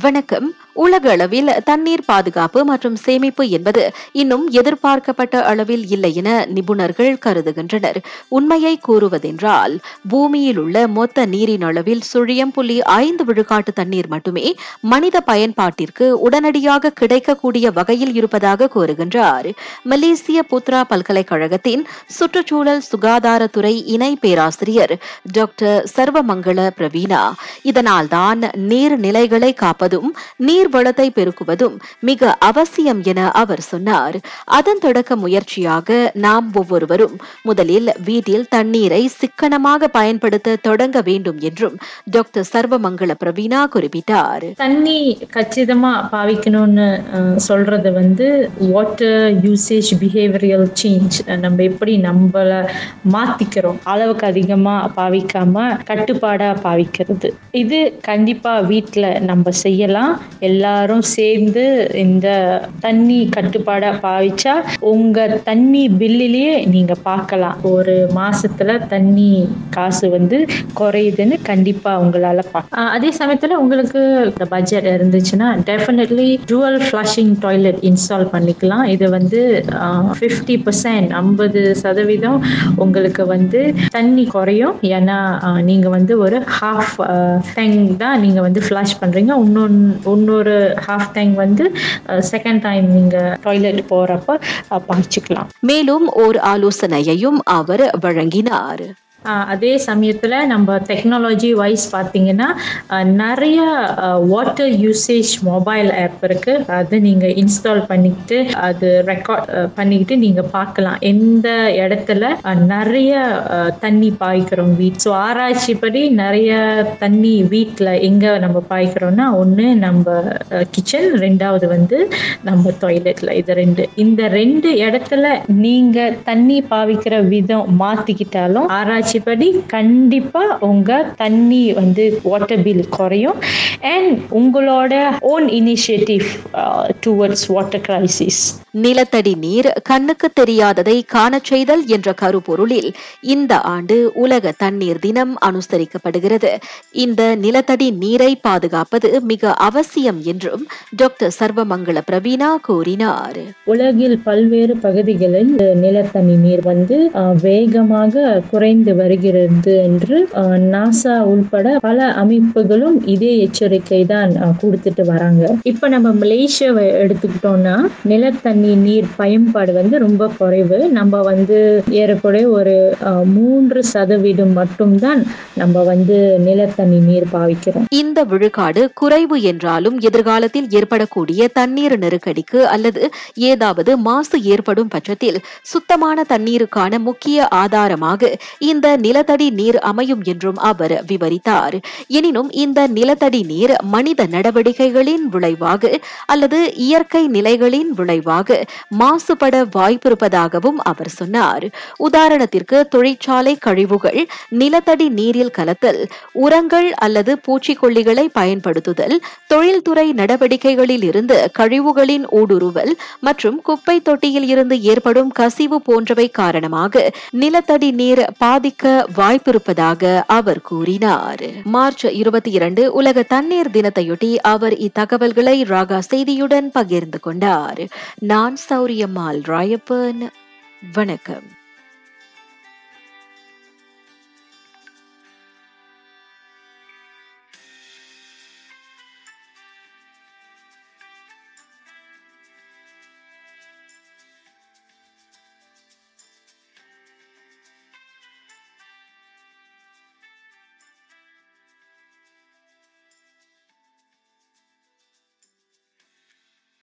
வணக்கம். உலக அளவில் தண்ணீர் பாதுகாப்பு மற்றும் சேமிப்பு என்பது இன்னும் எதிர்பார்க்கப்பட்ட அளவில் இல்லை என நிபுணர்கள் கருதுகின்றனர். உண்மையை கூறுவதென்றால் பூமியில் உள்ள மொத்த நீரின் அளவில் சுழியம் புள்ளி ஐந்து விழுக்காட்டு தண்ணீர் மட்டுமே மனித பயன்பாட்டிற்கு உடனடியாக கிடைக்கக்கூடிய வகையில் இருப்பதாக கூறுகின்றார். மலேசிய புத்ரா பல்கலைக்கழகத்தின் சுற்றுச்சூழல் சுகாதாரத்துறை இணை பேராசிரியர் டாக்டர் சர்வமங்கள பிரவீனா இதனால்தான் நீர்நிலைகளை காப்ப நீர் வளத்தை பெருக்குவதும் மிக அவசியம் என அவர் சொன்னார். அதன் தொடக்க முயற்சியாக நாம் ஒவ்வொருவரும் முதலில் வீட்டில் தண்ணீரை சிக்கனமாக பயன்படுத்த தொடங்க வேண்டும் என்றும் டாக்டர் சர்வமங்கள பிரவீனா குறிப்பிட்டார். தண்ணி கச்சிதமா பாவிக்கணும்னு சொல்றது வந்து வாட்டர் யூசேஜ் பிஹேவியல் சேஞ்ச் நம்ம எப்படி நம்மள மாத்திக்கிறோம்? அளவுக்கு அதிகமா பாவிக்காம கட்டுப்பாடா பாவிக்கிறது. இது கண்டிப்பா வீட்ல நம்ம செய்யலாம். எல்லாரும் சேர்ந்து இந்த தண்ணி கட்டுப்பாடா பாவிச்சா உங்க தண்ணி பில்லிலேயே நீங்க பார்க்கலாம். ஒரு மாசத்துல தண்ணி காசு வந்து குறையுதுன்னு கண்டிப்பா உங்களால பார்க்க அதே சமயத்துல உங்களுக்கு இந்த பட்ஜெட் இருந்துச்சுன்னா definitely dual flushing toilet install பண்ணிக்கலாம். இது வந்து ஃபிஃப்டி பர்சன்ட் ஐம்பது சதவீதம் உங்களுக்கு வந்து தண்ணி குறையும். ஏன்னா நீங்கள் நீங்க வந்து ஒரு ஹாஃப் டேங்க் தான் நீங்க வந்து ஃப்ளாஷ் பண்றீங்க. இன்னொன்று இன்னொரு ஹாஃப் டைம் வந்து செகண்ட் டைம் நீங்க டாய்லெட் போறப்ப பாய்ச்சிக்கலாம் மேலும் ஓர் ஆலோசனையையும் அவர் வழங்கினார். அதே சமயத்தில் நம்ம டெக்னாலஜி வைஸ் பார்த்தீங்கன்னா நிறைய வாட்டர் யூசேஜ் மொபைல் ஆப் இருக்கு. அது நீங்கள் இன்ஸ்டால் பண்ணிக்கிட்டு அது ரெக்கார்ட் பண்ணிக்கிட்டு நீங்கள் பார்க்கலாம் எந்த இடத்துல நிறைய ஆஹ் தண்ணி பாய்க்கிறோம் வீட் ஸோ ஆராய்ச்சிப்படி நிறைய தண்ணி வீட்டில் எங்கே நம்ம பாய்க்கிறோம்னா ஒன்று நம்ம கிச்சன் ரெண்டாவது வந்து நம்ம டாய்லெட்டில் இது ரெண்டு. இந்த ரெண்டு இடத்துல நீங்கள் தண்ணி பாவிக்கிற விதம் மாற்றிக்கிட்டாலும் ஆராய்ச்சிப்படி கண்டிப்பாக உங்கள் தண்ணி வந்து வாட்டர் பில் குறையும். அண்ட் உங்களோட own initiative towards water crisis நிலத்தடி நீர் கண்ணுக்கு தெரியாததை காணச் செய்தல் என்ற கருப்பொருளில் இந்த ஆண்டு உலக தண்ணீர் தினம் அனுசரிக்கப்படுகிறது. இந்த நிலத்தடி நீரை பாதுகாப்பது மிக அவசியம் என்றும் டாக்டர் சர்வமங்கள பிரவீனா கூறினார். உலகில் பல்வேறு பகுதிகளில் நிலத்தண்ணி நீர் வந்து அஹ், வேகமாக குறைந்து வருகிறது என்று நாசா உள்பட பல அமைப்புகளும் இதே எச்சரிக்கை தான் கொடுத்துட்டு வராங்க. இப்ப நம்ம மலேசியாவை எடுத்துக்கிட்டோம்னா நிலத்தண்ணி நீர் பயன்பாடு வந்து ரொம்ப குறைவு. நம்ம வந்து ஏறக்குறைய ஒரு மூன்று சதவீதம் மட்டும்தான் நம்ம வந்து நிலத்தண்ணி நீர் பாவிக்கிறோம். இந்த விழுக்காடு குறைவு என்றாலும் எதிர்காலத்தில் ஏற்படக்கூடிய தண்ணீர் நெருக்கடிக்கு அல்லது ஏதாவது மாசு ஏற்படும் பட்சத்தில் சுத்தமான தண்ணீருக்கான முக்கிய ஆதாரமாக இந்த நிலத்தடி நீர் அமையும் என்றும் அவர் விவரித்தார். எனினும் இந்த நிலத்தடி நீர் மனித நடவடிக்கைகளின் விளைவாக அல்லது இயற்கை நிலைகளின் விளைவாக மாசுபட வாய்ப்பிருப்பதாகவும் அவர் சொன்னார். உதாரணத்திற்கு தொழிற்சாலை கழிவுகள் நிலத்தடி நீரில் கலத்தல் உரங்கள் அல்லது பூச்சிக்கொல்லிகளை பயன்படுத்துதல் தொழில்துறை நடவடிக்கைகளில் இருந்து கழிவுகளின் ஊடுருவல் மற்றும் குப்பை தொட்டியில் இருந்து ஏற்படும் கசிவு போன்றவை காரணமாக நிலத்தடி நீர் பாதிக்க வாய்ப்பிருப்பதாக அவர் கூறினார். மார்ச் இருபத்தி இரண்டு உலக தண்ணீர் தினத்தையொட்டி அவர் இத்தகவல்களை ராகா செய்தியுடன் பகிர்ந்து கொண்டார். நான் சௌரியம்மாள் ராயப்பன். வணக்கம்.